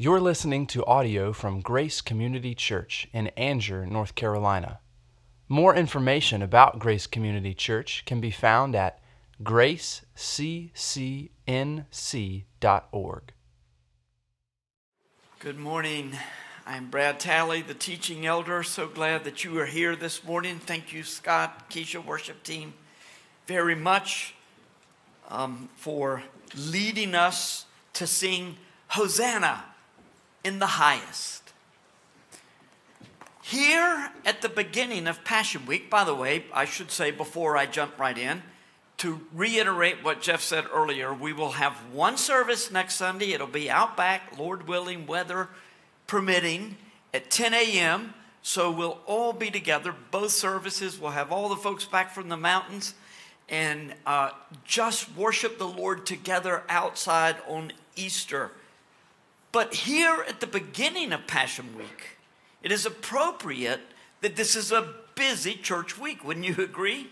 You're listening to audio from Grace Community Church in Angier, North Carolina. More information about Grace Community Church can be found at graceccnc.org. Good morning. I'm Brad Talley, the teaching elder. So glad that you are here this morning. Thank you, Scott, Keisha, worship team, very much um, for leading us to sing Hosanna in the highest. Here at the beginning of Passion Week, by the way, I should say before I jump right in, to reiterate what Jeff said earlier, we will have one service next Sunday. It'll be out back, Lord willing, weather permitting, at 10 a.m. So we'll all be together. Both services. We'll have all the folks back from the mountains and uh, just worship the Lord together outside on Easter. But here at the beginning of Passion Week, it is appropriate that this is a busy church week. Wouldn't you agree?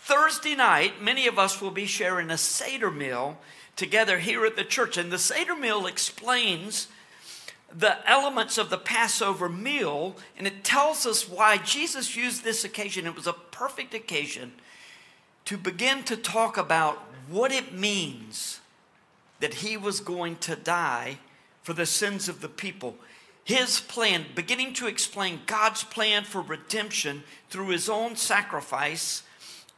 Thursday night, many of us will be sharing a Seder meal together here at the church. And the Seder meal explains the elements of the Passover meal, and it tells us why Jesus used this occasion. It was a perfect occasion to begin to talk about what it means that he was going to die for the sins of the people. His plan, beginning to explain God's plan for redemption through his own sacrifice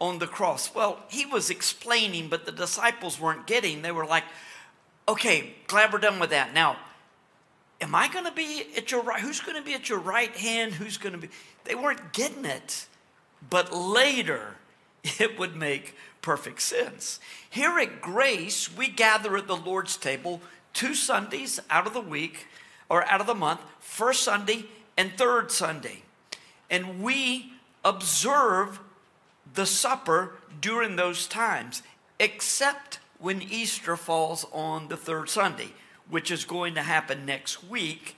on the cross. Well, he was explaining, but the disciples weren't getting. They were like, okay, glad we're done with that. Now, am I going to be at your right? Who's going to be at your right hand? Who's going to be? They weren't getting it. But later, it would make perfect sense. Here at Grace, we gather at the Lord's table two Sundays out of the week or out of the month, first Sunday and third Sunday. And we observe the supper during those times, except when Easter falls on the third Sunday, which is going to happen next week.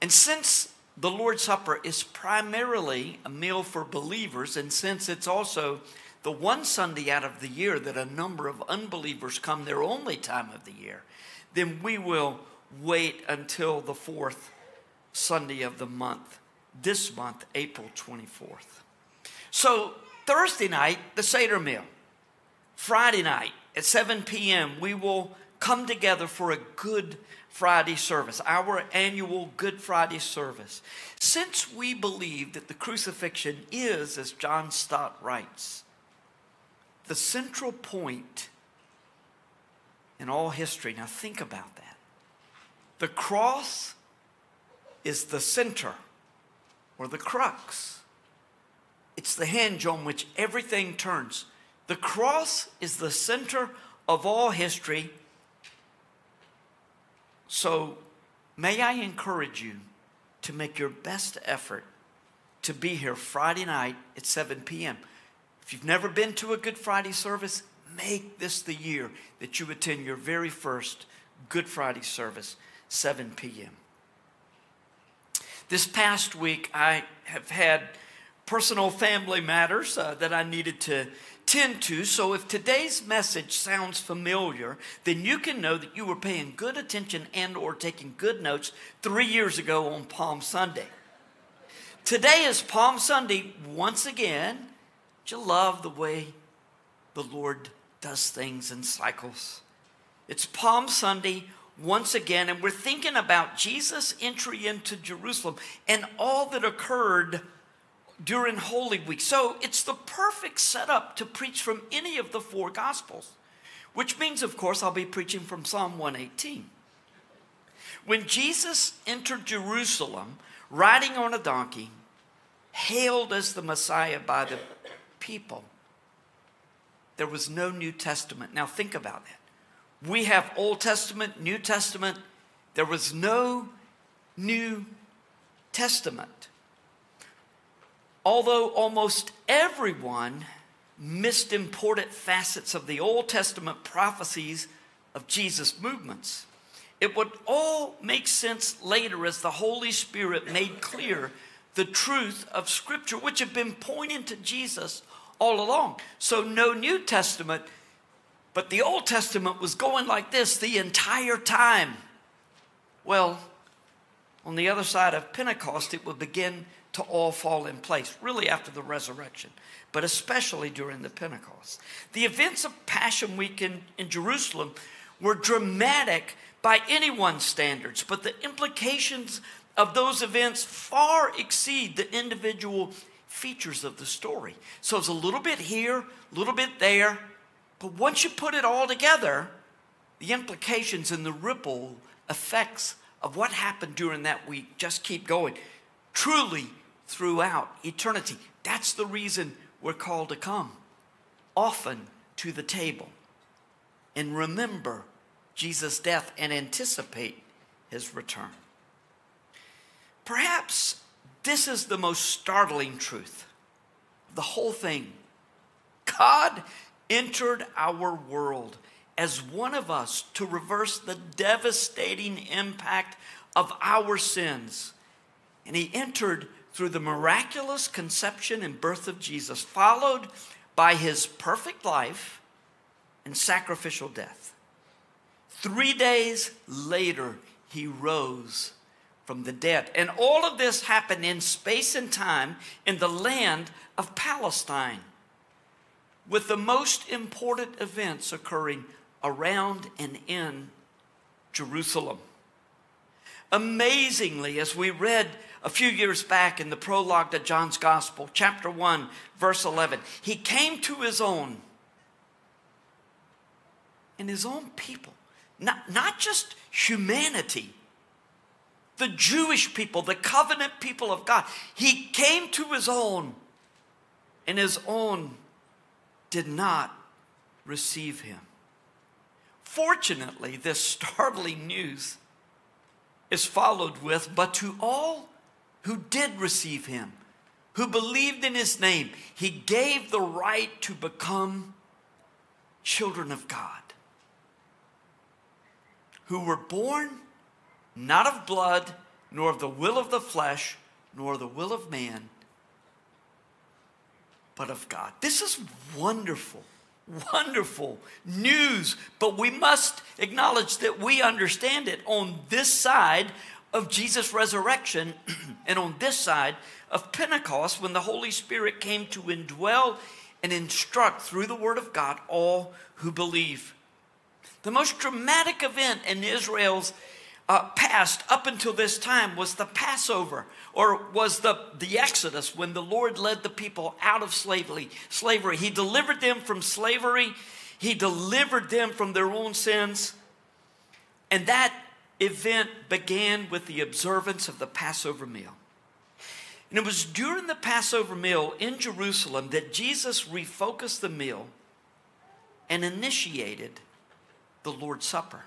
And since the Lord's Supper is primarily a meal for believers, and since it's also the one Sunday out of the year that a number of unbelievers come their only time of the year, then we will wait until the fourth Sunday of the month, this month, April 24th. So, Thursday night, the Seder meal. Friday night at 7 p.m., we will come together for a Good Friday service, our annual Good Friday service. Since we believe that the crucifixion is, as John Stott writes, the central point in all history. Now, think about that. The cross is the center or the crux, it's the hinge on which everything turns. The cross is the center of all history. So, may I encourage you to make your best effort to be here Friday night at 7 p.m. If you've never been to a Good Friday service, make this the year that you attend your very first Good Friday service, 7 p.m. This past week, I have had personal family matters uh, that I needed to tend to. So if today's message sounds familiar, then you can know that you were paying good attention and or taking good notes 3 years ago on Palm Sunday. Today is Palm Sunday once again. Do you love the way the Lord does things in cycles. It's Palm Sunday once again, and we're thinking about Jesus' entry into Jerusalem and all that occurred during Holy Week. So it's the perfect setup to preach from any of the four Gospels, which means, of course, I'll be preaching from Psalm 118. When Jesus entered Jerusalem riding on a donkey, hailed as the Messiah by the people, there was no New Testament. Now think about that. We have Old Testament, New Testament. There was no New Testament. Although almost everyone missed important facets of the Old Testament prophecies of Jesus' movements. It would all make sense later as the Holy Spirit made clear the truth of Scripture, which had been pointing to Jesus all along. So, no New Testament, but the Old Testament was going like this the entire time. well, on the other side of Pentecost, it would begin to all fall in place, really after the resurrection, but especially during the Pentecost. The events of Passion Week in, in Jerusalem were dramatic by anyone's standards, but the implications of those events far exceed the individual features of the story. So it's a little bit here, a little bit there, but once you put it all together, the implications and the ripple effects of what happened during that week just keep going truly throughout eternity. That's the reason we're called to come often to the table and remember Jesus' death and anticipate his return. Perhaps this is the most startling truth the whole thing. God entered our world as one of us to reverse the devastating impact of our sins. And he entered through the miraculous conception and birth of Jesus, followed by his perfect life and sacrificial death. Three days later, he rose from the dead. And all of this happened in space and time in the land of Palestine, with the most important events occurring around and in Jerusalem. Amazingly, as we read a few years back in the prologue to John's Gospel, chapter 1, verse 11, he came to his own, and his own people, not, not just humanity, the Jewish people, the covenant people of God. He came to his own, and his own did not receive him. Fortunately, this startling news is followed with, but to all who did receive him, who believed in his name, he gave the right to become children of God, who were born not of blood, nor of the will of the flesh, nor the will of man, but of God. This is wonderful, wonderful news, but we must acknowledge that we understand it on this side of Jesus' resurrection and on this side of Pentecost when the Holy Spirit came to indwell and instruct through the Word of God all who believe. The most dramatic event in Israel's uh, past up until this time was the Passover or was the, the Exodus when the Lord led the people out of slavery. Slavery. He delivered them from slavery. He delivered them from their own sins. And that event began with the observance of the Passover meal. And it was during the Passover meal in Jerusalem that Jesus refocused the meal and initiated the Lord's Supper.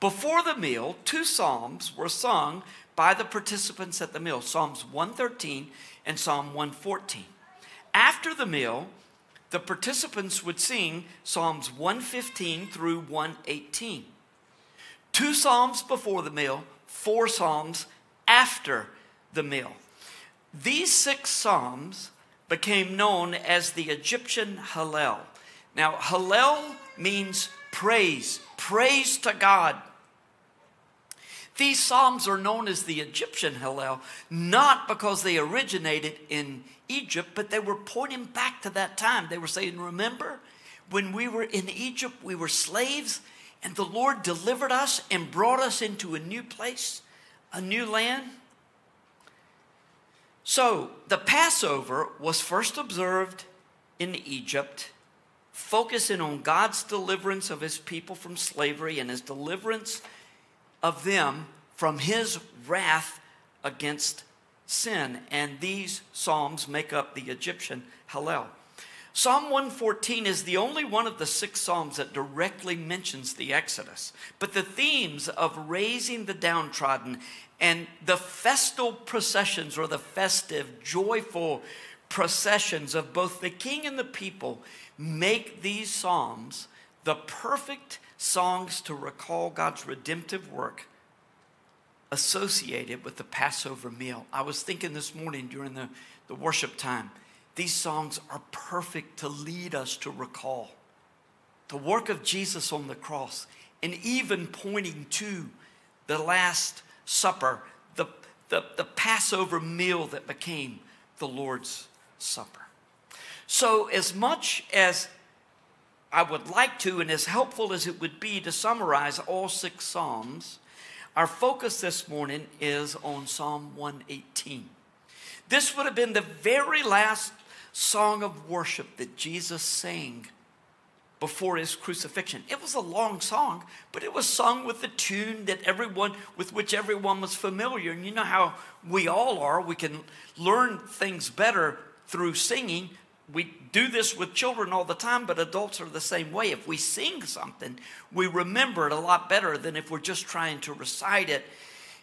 Before the meal, two psalms were sung by the participants at the meal Psalms 113 and Psalm 114. After the meal, the participants would sing Psalms 115 through 118. Two psalms before the meal, four psalms after the meal. These six psalms became known as the Egyptian Hallel. Now, Hallel means praise, praise to God. These psalms are known as the Egyptian Hallel, not because they originated in Egypt, but they were pointing back to that time. They were saying, Remember when we were in Egypt, we were slaves, and the Lord delivered us and brought us into a new place, a new land? So the Passover was first observed in Egypt, focusing on God's deliverance of his people from slavery and his deliverance of them from his wrath against sin. And these psalms make up the Egyptian Hallel. Psalm 114 is the only one of the six psalms that directly mentions the Exodus. But the themes of raising the downtrodden and the festal processions or the festive, joyful processions of both the king and the people make these psalms the perfect songs to recall God's redemptive work associated with the Passover meal. I was thinking this morning during the, the worship time, these songs are perfect to lead us to recall the work of Jesus on the cross and even pointing to the Last Supper, the, the, the Passover meal that became the Lord's Supper. So, as much as I would like to, and as helpful as it would be to summarize all six Psalms, our focus this morning is on Psalm 118. This would have been the very last song of worship that Jesus sang before his crucifixion. It was a long song, but it was sung with the tune that everyone with which everyone was familiar. And you know how we all are. We can learn things better through singing. We do this with children all the time, but adults are the same way. If we sing something, we remember it a lot better than if we're just trying to recite it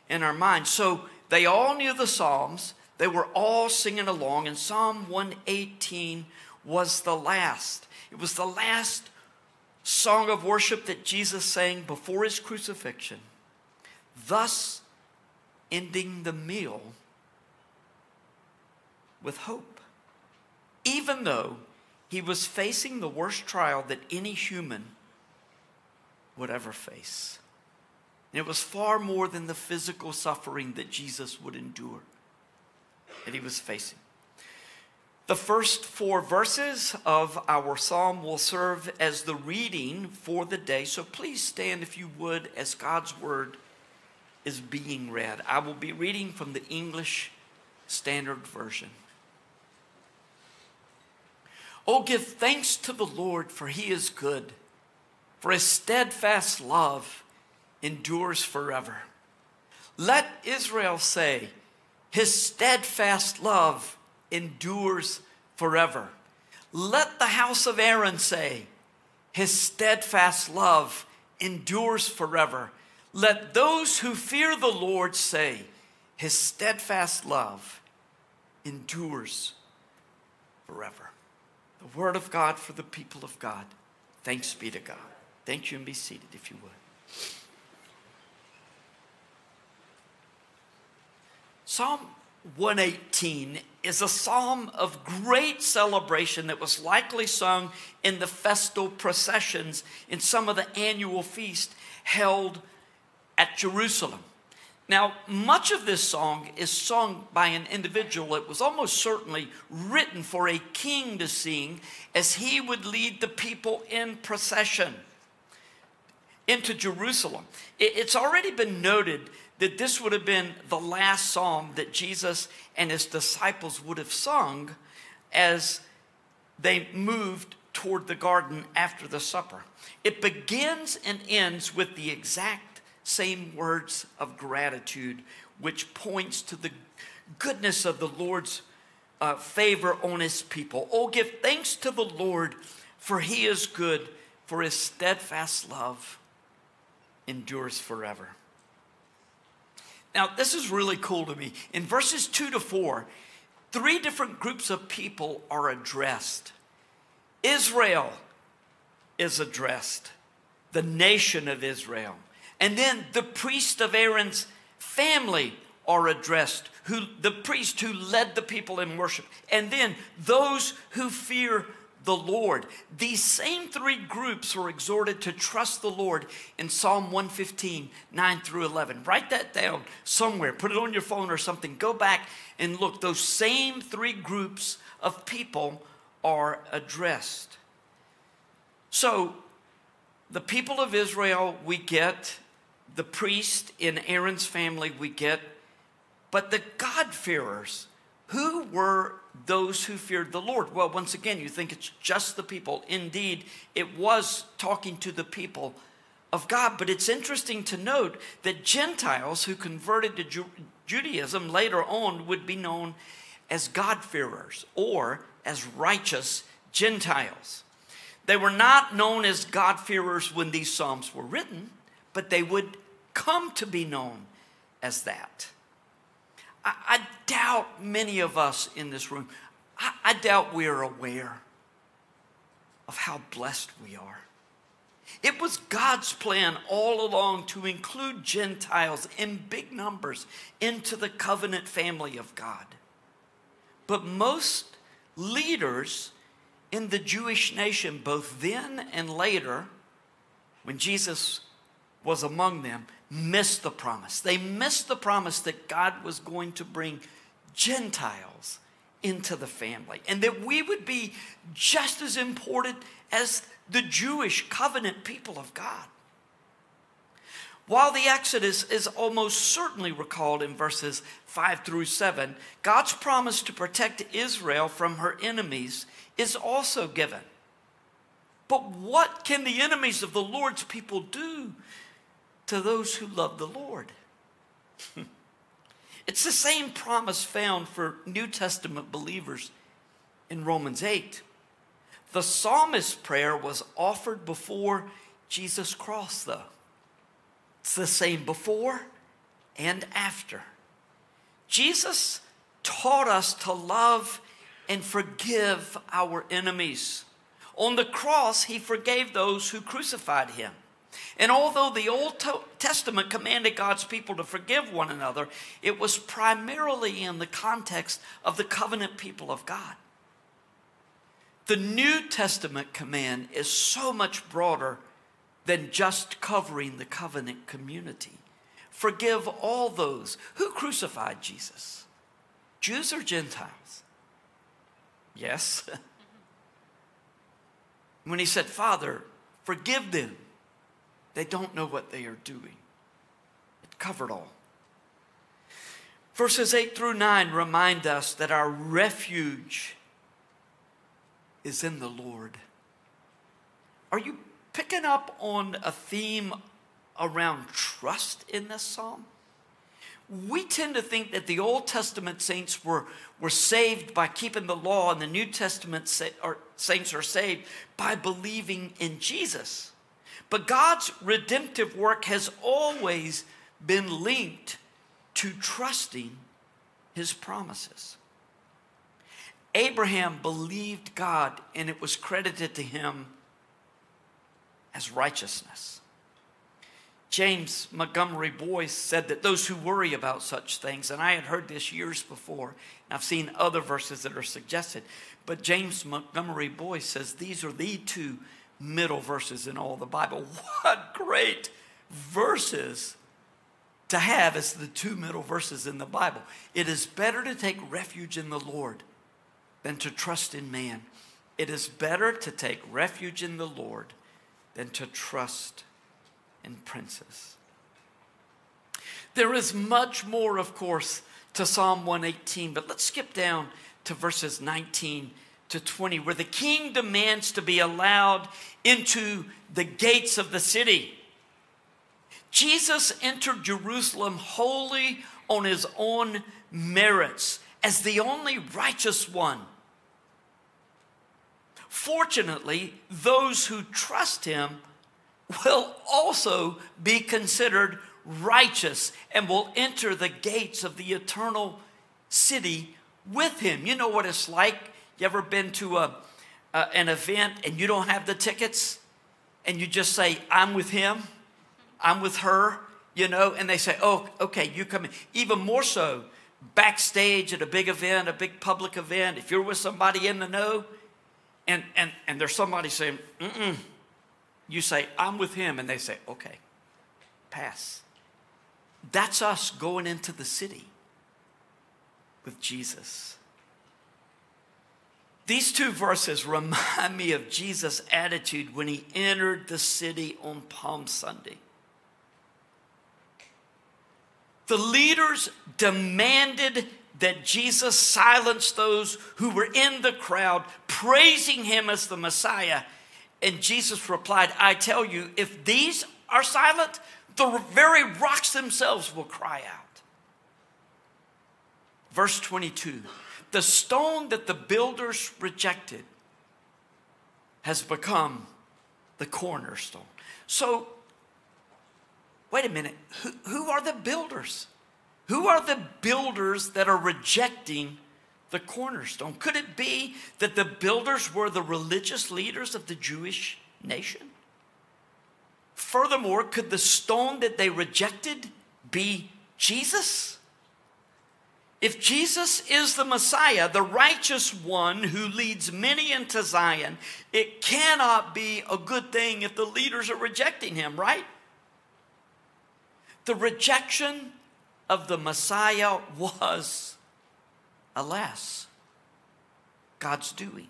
in our mind. So they all knew the Psalms. They were all singing along, and Psalm 118 was the last. It was the last song of worship that Jesus sang before his crucifixion, thus ending the meal with hope. Even though he was facing the worst trial that any human would ever face. And it was far more than the physical suffering that Jesus would endure that he was facing. The first four verses of our psalm will serve as the reading for the day. So please stand, if you would, as God's word is being read. I will be reading from the English Standard Version. Oh, give thanks to the Lord, for he is good, for his steadfast love endures forever. Let Israel say, his steadfast love endures forever. Let the house of Aaron say, His steadfast love endures forever. Let those who fear the Lord say, His steadfast love endures forever. The word of God for the people of God. Thanks be to God. Thank you and be seated if you would. Psalm 118 is a psalm of great celebration that was likely sung in the festal processions in some of the annual feasts held at Jerusalem. Now, much of this song is sung by an individual. It was almost certainly written for a king to sing as he would lead the people in procession into Jerusalem. It's already been noted that this would have been the last psalm that Jesus and his disciples would have sung as they moved toward the garden after the supper. It begins and ends with the exact same words of gratitude, which points to the goodness of the Lord's uh, favor on his people. Oh, give thanks to the Lord, for he is good, for his steadfast love endures forever. Now, this is really cool to me. In verses two to four, three different groups of people are addressed. Israel is addressed, the nation of Israel. And then the priest of Aaron's family are addressed, who the priest who led the people in worship. And then those who fear the Lord. These same three groups were exhorted to trust the Lord in Psalm 115, 9 through 11. Write that down somewhere. Put it on your phone or something. Go back and look. Those same three groups of people are addressed. So, the people of Israel, we get. The priest in Aaron's family, we get. But the God-fearers, who were those who feared the Lord. Well, once again, you think it's just the people. Indeed, it was talking to the people of God. But it's interesting to note that Gentiles who converted to Ju- Judaism later on would be known as God-fearers or as righteous Gentiles. They were not known as God-fearers when these Psalms were written, but they would come to be known as that. I, I doubt many of us in this room, I, I doubt we are aware of how blessed we are. It was God's plan all along to include Gentiles in big numbers into the covenant family of God. But most leaders in the Jewish nation, both then and later, when Jesus was among them missed the promise. They missed the promise that God was going to bring Gentiles into the family and that we would be just as important as the Jewish covenant people of God. While the Exodus is almost certainly recalled in verses 5 through 7, God's promise to protect Israel from her enemies is also given. But what can the enemies of the Lord's people do to those who love the Lord? it's the same promise found for New Testament believers in Romans 8. The psalmist's prayer was offered before Jesus' cross, though. It's the same before and after. Jesus taught us to love and forgive our enemies. On the cross, he forgave those who crucified him. And although the Old Testament commanded God's people to forgive one another, it was primarily in the context of the covenant people of God. The New Testament command is so much broader than just covering the covenant community. Forgive all those who crucified Jesus, Jews or Gentiles. Yes. when he said, Father, forgive them, they don't know what they are doing. It covered all. Verses 8 through 9 remind us that our refuge is in the Lord. Are you picking up on a theme around trust in this psalm? We tend to think that the Old Testament saints were, were saved by keeping the law, and the New Testament sa- saints are saved by believing in Jesus. But God's redemptive work has always been linked to trusting his promises. Abraham believed God, and it was credited to him as righteousness. James Montgomery Boice said that those who worry about such things, and I had heard this years before, and I've seen other verses that are suggested, but James Montgomery Boice says these are the two middle verses in all the Bible. What great verses to have as the two middle verses in the Bible. It is better to take refuge in the Lord than to trust in man. It is better to take refuge in the Lord than to trust in princes. There is much more, of course, to Psalm 118, but let's skip down to verses 19 to 20, where the king demands to be allowed into the gates of the city. Jesus entered Jerusalem wholly on his own merits as the only righteous one. Fortunately, those who trust him will also be considered righteous and will enter the gates of the eternal city with him. You know what it's like? You ever been to a, an event and you don't have the tickets and you just say, I'm with him, I'm with her, you know, and they say, oh, okay, you come in. Even more so, backstage at a big event, a big public event, if you're with somebody in the know, and, and, and there's somebody saying, mm-mm, you say, I'm with him, and they say, okay, pass. That's us going into the city with Jesus. These two verses remind me of Jesus' attitude when he entered the city on Palm Sunday. The leaders demanded that Jesus silence those who were in the crowd praising him as the Messiah. And Jesus replied, I tell you, if these are silent, the very rocks themselves will cry out. Verse 22 The stone that the builders rejected has become the cornerstone. So, wait a minute, who, who are the builders? Who are the builders that are rejecting the cornerstone? Could it be that the builders were the religious leaders of the Jewish nation? Furthermore, could the stone that they rejected be Jesus? If Jesus is the Messiah, the righteous one who leads many into Zion, it cannot be a good thing if the leaders are rejecting him, right? The rejection of the Messiah was, alas, God's doing.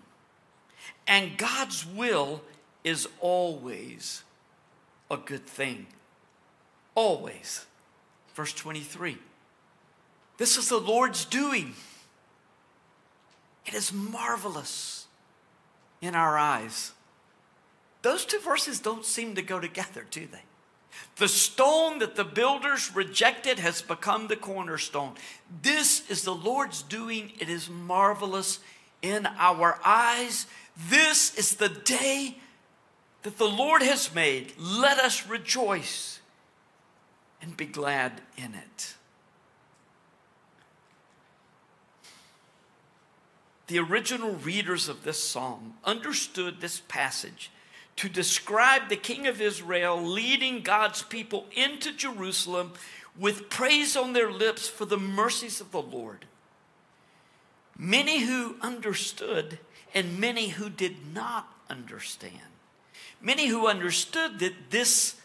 And God's will is always a good thing. Always. Verse 23. This is the Lord's doing. It is marvelous in our eyes. Those two verses don't seem to go together, do they? The stone that the builders rejected has become the cornerstone. This is the Lord's doing. It is marvelous in our eyes. This is the day that the Lord has made. Let us rejoice and be glad in it. The original readers of this psalm understood this passage to describe the king of Israel leading God's people into Jerusalem with praise on their lips for the mercies of the Lord. Many who understood and many who did not understand. Many who understood that this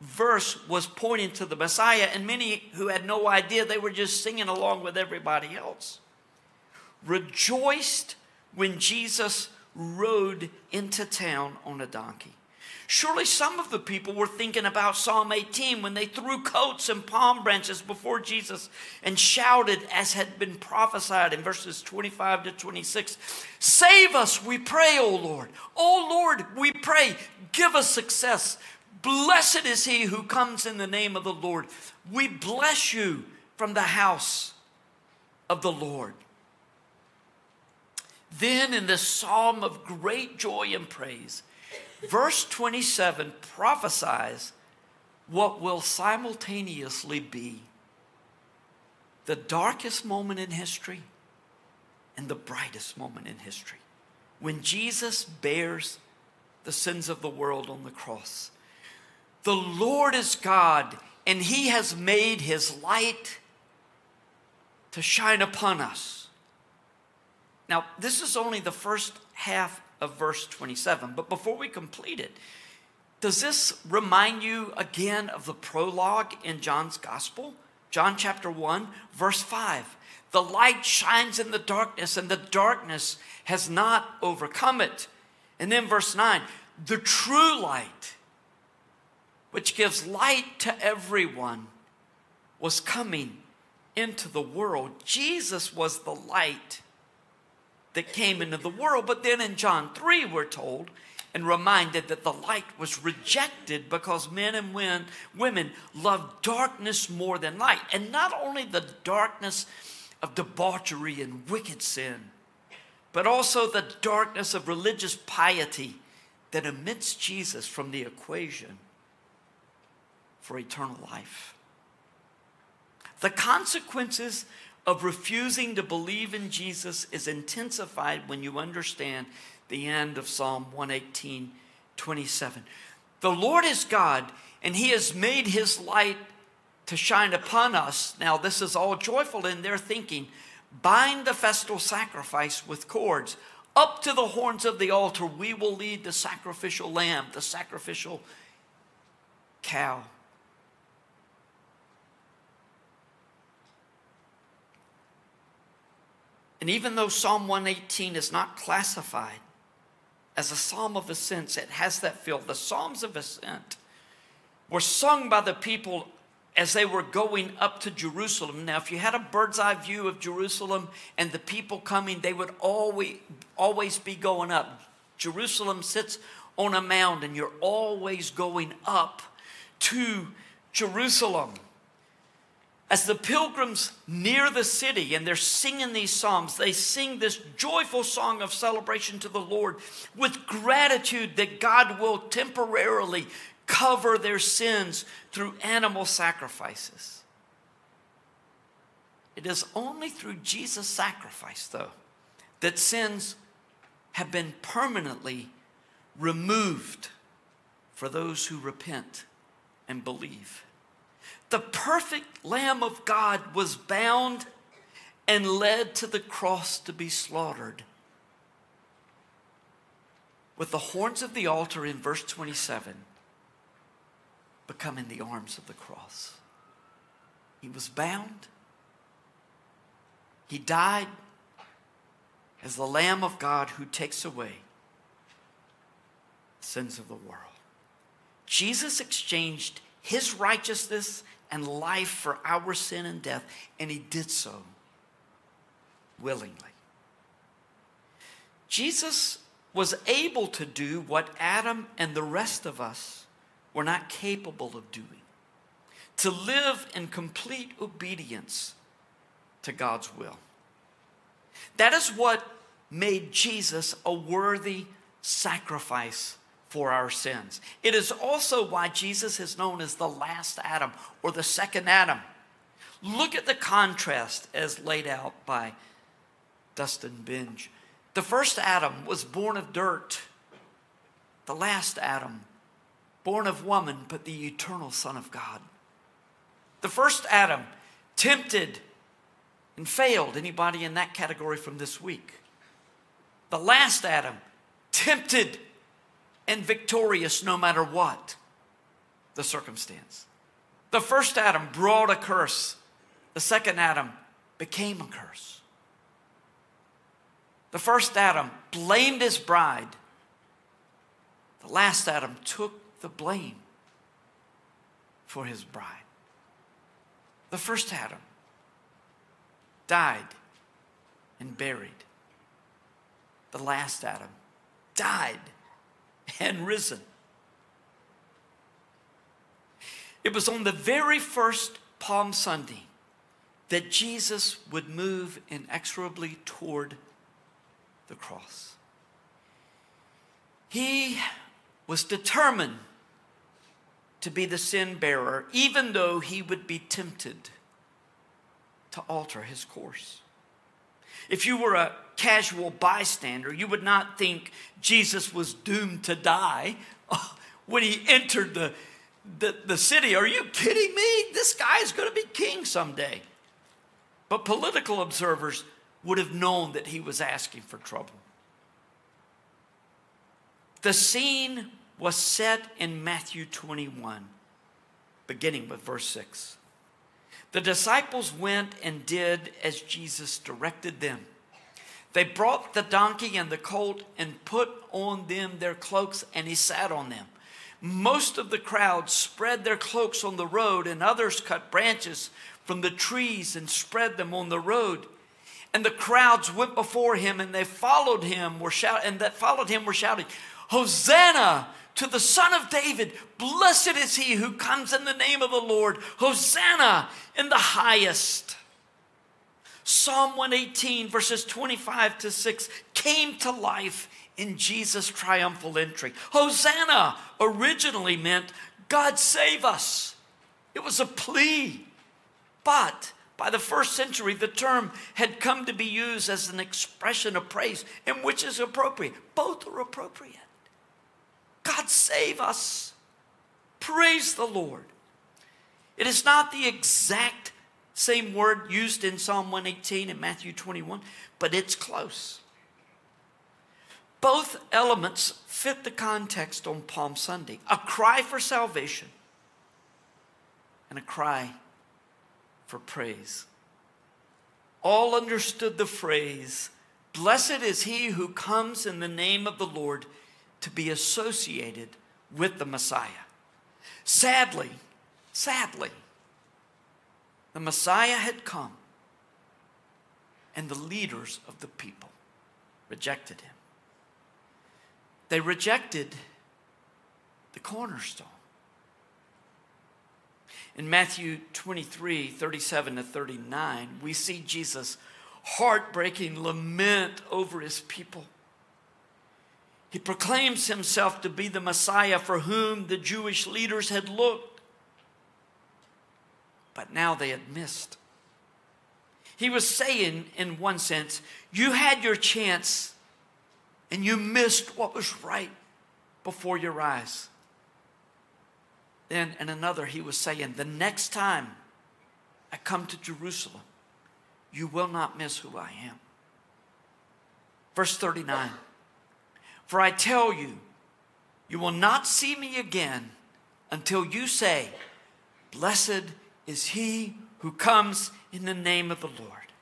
verse was pointing to the Messiah, and many who had no idea they were just singing along with everybody else, rejoiced when Jesus rode into town on a donkey. Surely some of the people were thinking about Psalm 18 when they threw coats and palm branches before Jesus and shouted, as had been prophesied in verses 25 to 26 Save us, we pray, O Lord. O Lord, we pray, give us success. Blessed is he who comes in the name of the Lord. We bless you from the house of the Lord. Then, in this psalm of great joy and praise, verse 27 prophesies what will simultaneously be the darkest moment in history and the brightest moment in history when Jesus bears the sins of the world on the cross. The Lord is God, and He has made His light to shine upon us. Now, this is only the first half of verse 27. But before we complete it, does this remind you again of the prologue in John's gospel? John chapter 1, verse 5. The light shines in the darkness, and the darkness has not overcome it. And then verse 9, the true light, which gives light to everyone, was coming into the world. Jesus was the light that came into the world. But then in John 3, we're told and reminded that the light was rejected because men and women women loved darkness more than light. And not only the darkness of debauchery and wicked sin, but also the darkness of religious piety that omits Jesus from the equation for eternal life. The consequences of refusing to believe in Jesus is intensified when you understand the end of Psalm 118 27. The Lord is God, and He has made His light to shine upon us. Now, this is all joyful in their thinking. Bind the festal sacrifice with cords. Up to the horns of the altar, we will lead the sacrificial lamb, the sacrificial cow. And even though Psalm 118 is not classified as a psalm of ascent, it has that feel. The Psalms of Ascent were sung by the people as they were going up to Jerusalem. Now, if you had a bird's eye view of Jerusalem and the people coming, they would always, always be going up. Jerusalem sits on a mound, and you're always going up to Jerusalem as the pilgrims near the city and they're singing these psalms, they sing this joyful song of celebration to the Lord with gratitude that God will temporarily cover their sins through animal sacrifices. It is only through Jesus' sacrifice, though, that sins have been permanently removed for those who repent and believe. The perfect Lamb of God was bound and led to the cross to be slaughtered. With the horns of the altar in verse 27 becoming the arms of the cross. He was bound. He died as the Lamb of God who takes away sins of the world. Jesus exchanged his righteousness and life for our sin and death, and he did so willingly. Jesus was able to do what Adam and the rest of us were not capable of doing to live in complete obedience to God's will. That is what made Jesus a worthy sacrifice for our sins. It is also why Jesus is known as the last Adam or the second Adam. Look at the contrast as laid out by Dustin Benge. The first Adam was born of dirt. The last Adam, born of woman, but the eternal Son of God. The first Adam tempted and failed. Anybody in that category from this week? The last Adam tempted and victorious no matter what the circumstance. The first Adam brought a curse, the second Adam became a curse. The first Adam blamed his bride, the last Adam took the blame for his bride. The first Adam died and buried. The last Adam died and risen. It was on the very first Palm Sunday that Jesus would move inexorably toward the cross. He was determined to be the sin bearer, even though he would be tempted to alter his course. If you were a casual bystander, you would not think Jesus was doomed to die when he entered the, the, the city. Are you kidding me? This guy is going to be king someday. But political observers would have known that he was asking for trouble. The scene was set in Matthew 21, beginning with verse 6. The disciples went and did as Jesus directed them. They brought the donkey and the colt and put on them their cloaks, and he sat on them. Most of the crowd spread their cloaks on the road, and others cut branches from the trees and spread them on the road. And the crowds went before him, and they followed him, were shout, and that followed him were shouting, Hosanna to the Son of David. Blessed is he who comes in the name of the Lord. Hosanna in the highest. Psalm 118, verses 25 to 6, came to life in Jesus' triumphal entry. Hosanna originally meant, God save us. It was a plea. But by the first century, the term had come to be used as an expression of praise, and which is appropriate. Both are appropriate. God save us. Praise the Lord. It is not the exact same word used in Psalm 118 and Matthew 21, but it's close. Both elements fit the context on Palm Sunday a cry for salvation and a cry for praise. All understood the phrase, Blessed is he who comes in the name of the Lord to be associated with the Messiah. Sadly, sadly, the Messiah had come and the leaders of the people rejected him. They rejected the cornerstone. In Matthew 23 37 to 39, we see Jesus' heartbreaking lament over his people. He proclaims himself to be the Messiah for whom the Jewish leaders had looked, but now they had missed. He was saying, in one sense, you had your chance and you missed what was right before your eyes. Then, in another, he was saying, the next time I come to Jerusalem, you will not miss who I am. Verse 39. For I tell you, you will not see me again until you say, Blessed is he who comes in the name of the Lord.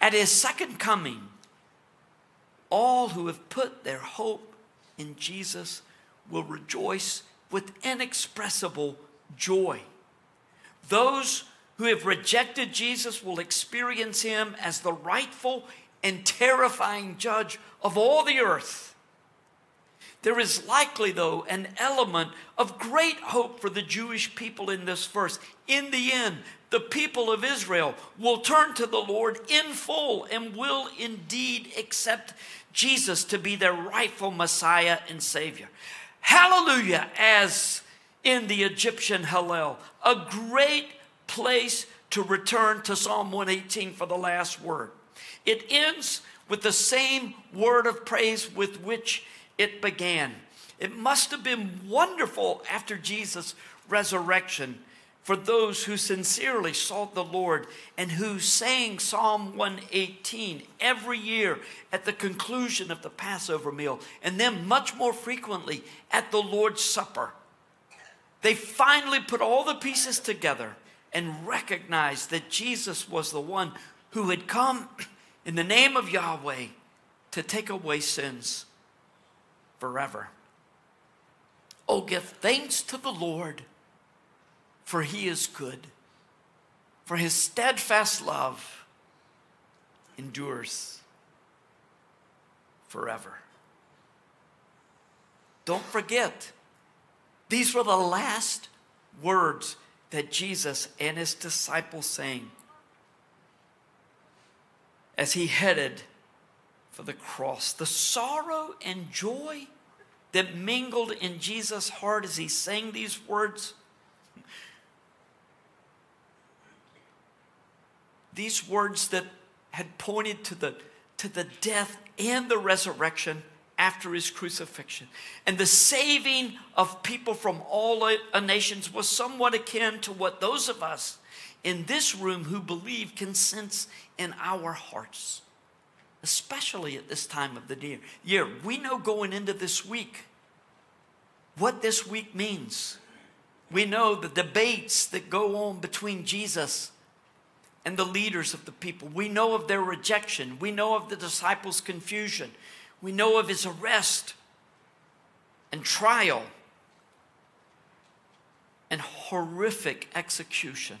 At his second coming, all who have put their hope in Jesus will rejoice with inexpressible joy. Those who have rejected Jesus will experience him as the rightful and terrifying judge of all the earth. There is likely, though, an element of great hope for the Jewish people in this verse. In the end, the people of Israel will turn to the Lord in full and will indeed accept Jesus to be their rightful Messiah and Savior. Hallelujah, as in the Egyptian Hallel, a great place to return to Psalm 118 for the last word. It ends with the same word of praise with which it began. It must have been wonderful after Jesus' resurrection for those who sincerely sought the Lord and who sang Psalm 118 every year at the conclusion of the Passover meal, and then much more frequently at the Lord's Supper. They finally put all the pieces together and recognized that Jesus was the one who had come in the name of Yahweh to take away sins forever. Oh, give thanks to the Lord for he is good, for his steadfast love endures forever. Don't forget, these were the last words that Jesus and his disciples sang as he headed for the cross. The sorrow and joy that mingled in Jesus' heart as he sang these words these words that had pointed to the, to the death and the resurrection after his crucifixion. And the saving of people from all nations was somewhat akin to what those of us in this room who believe can sense in our hearts, especially at this time of the year. We know going into this week what this week means. We know the debates that go on between Jesus and the leaders of the people. We know of their rejection. We know of the disciples' confusion. We know of his arrest and trial and horrific execution.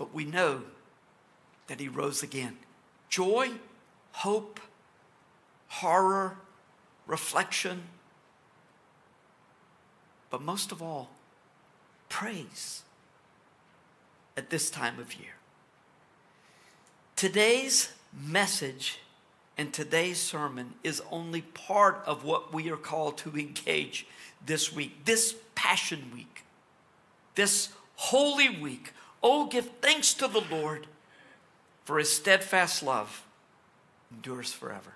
But we know that he rose again. Joy, hope, horror, reflection, but most of all, praise at this time of year. Today's message and today's sermon is only part of what we are called to engage this week, this Passion Week, this Holy Week. Oh, give thanks to the Lord for his steadfast love endures forever.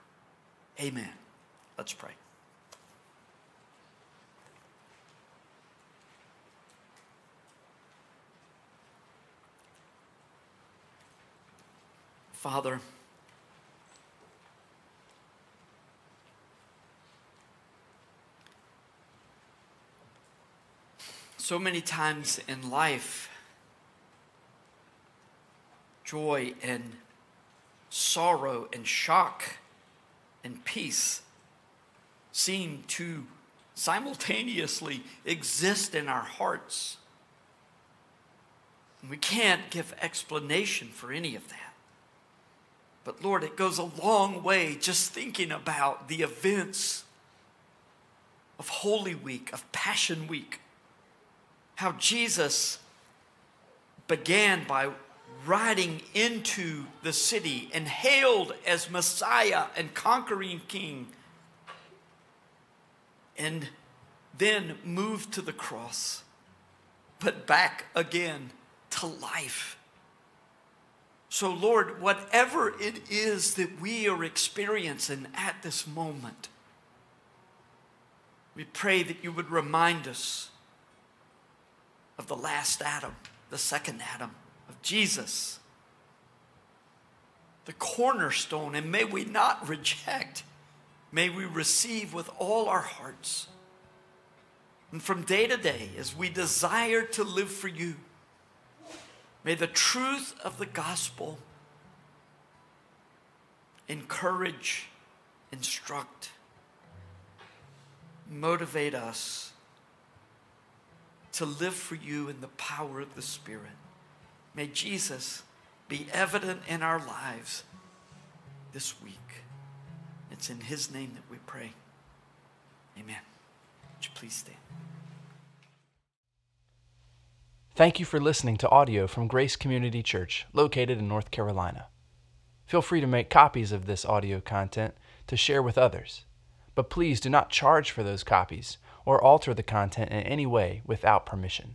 Amen. Let's pray. Father, so many times in life, joy and sorrow and shock and peace seem to simultaneously exist in our hearts. We can't give explanation for any of that. But Lord, it goes a long way just thinking about the events of Holy Week, of Passion Week. How Jesus began by riding into the city and hailed as Messiah and conquering King, and then moved to the cross, but back again to life. So, Lord, whatever it is that we are experiencing at this moment, we pray that you would remind us of the last Adam, the second Adam, Jesus, the cornerstone, and may we not reject, may we receive with all our hearts. And from day to day, as we desire to live for you, may the truth of the gospel encourage, instruct, motivate us to live for you in the power of the Spirit. May Jesus be evident in our lives this week. It's in His name that we pray. Amen. Would you please stand? Thank you for listening to audio from Grace Community Church, located in North Carolina. Feel free to make copies of this audio content to share with others, but please do not charge for those copies or alter the content in any way without permission.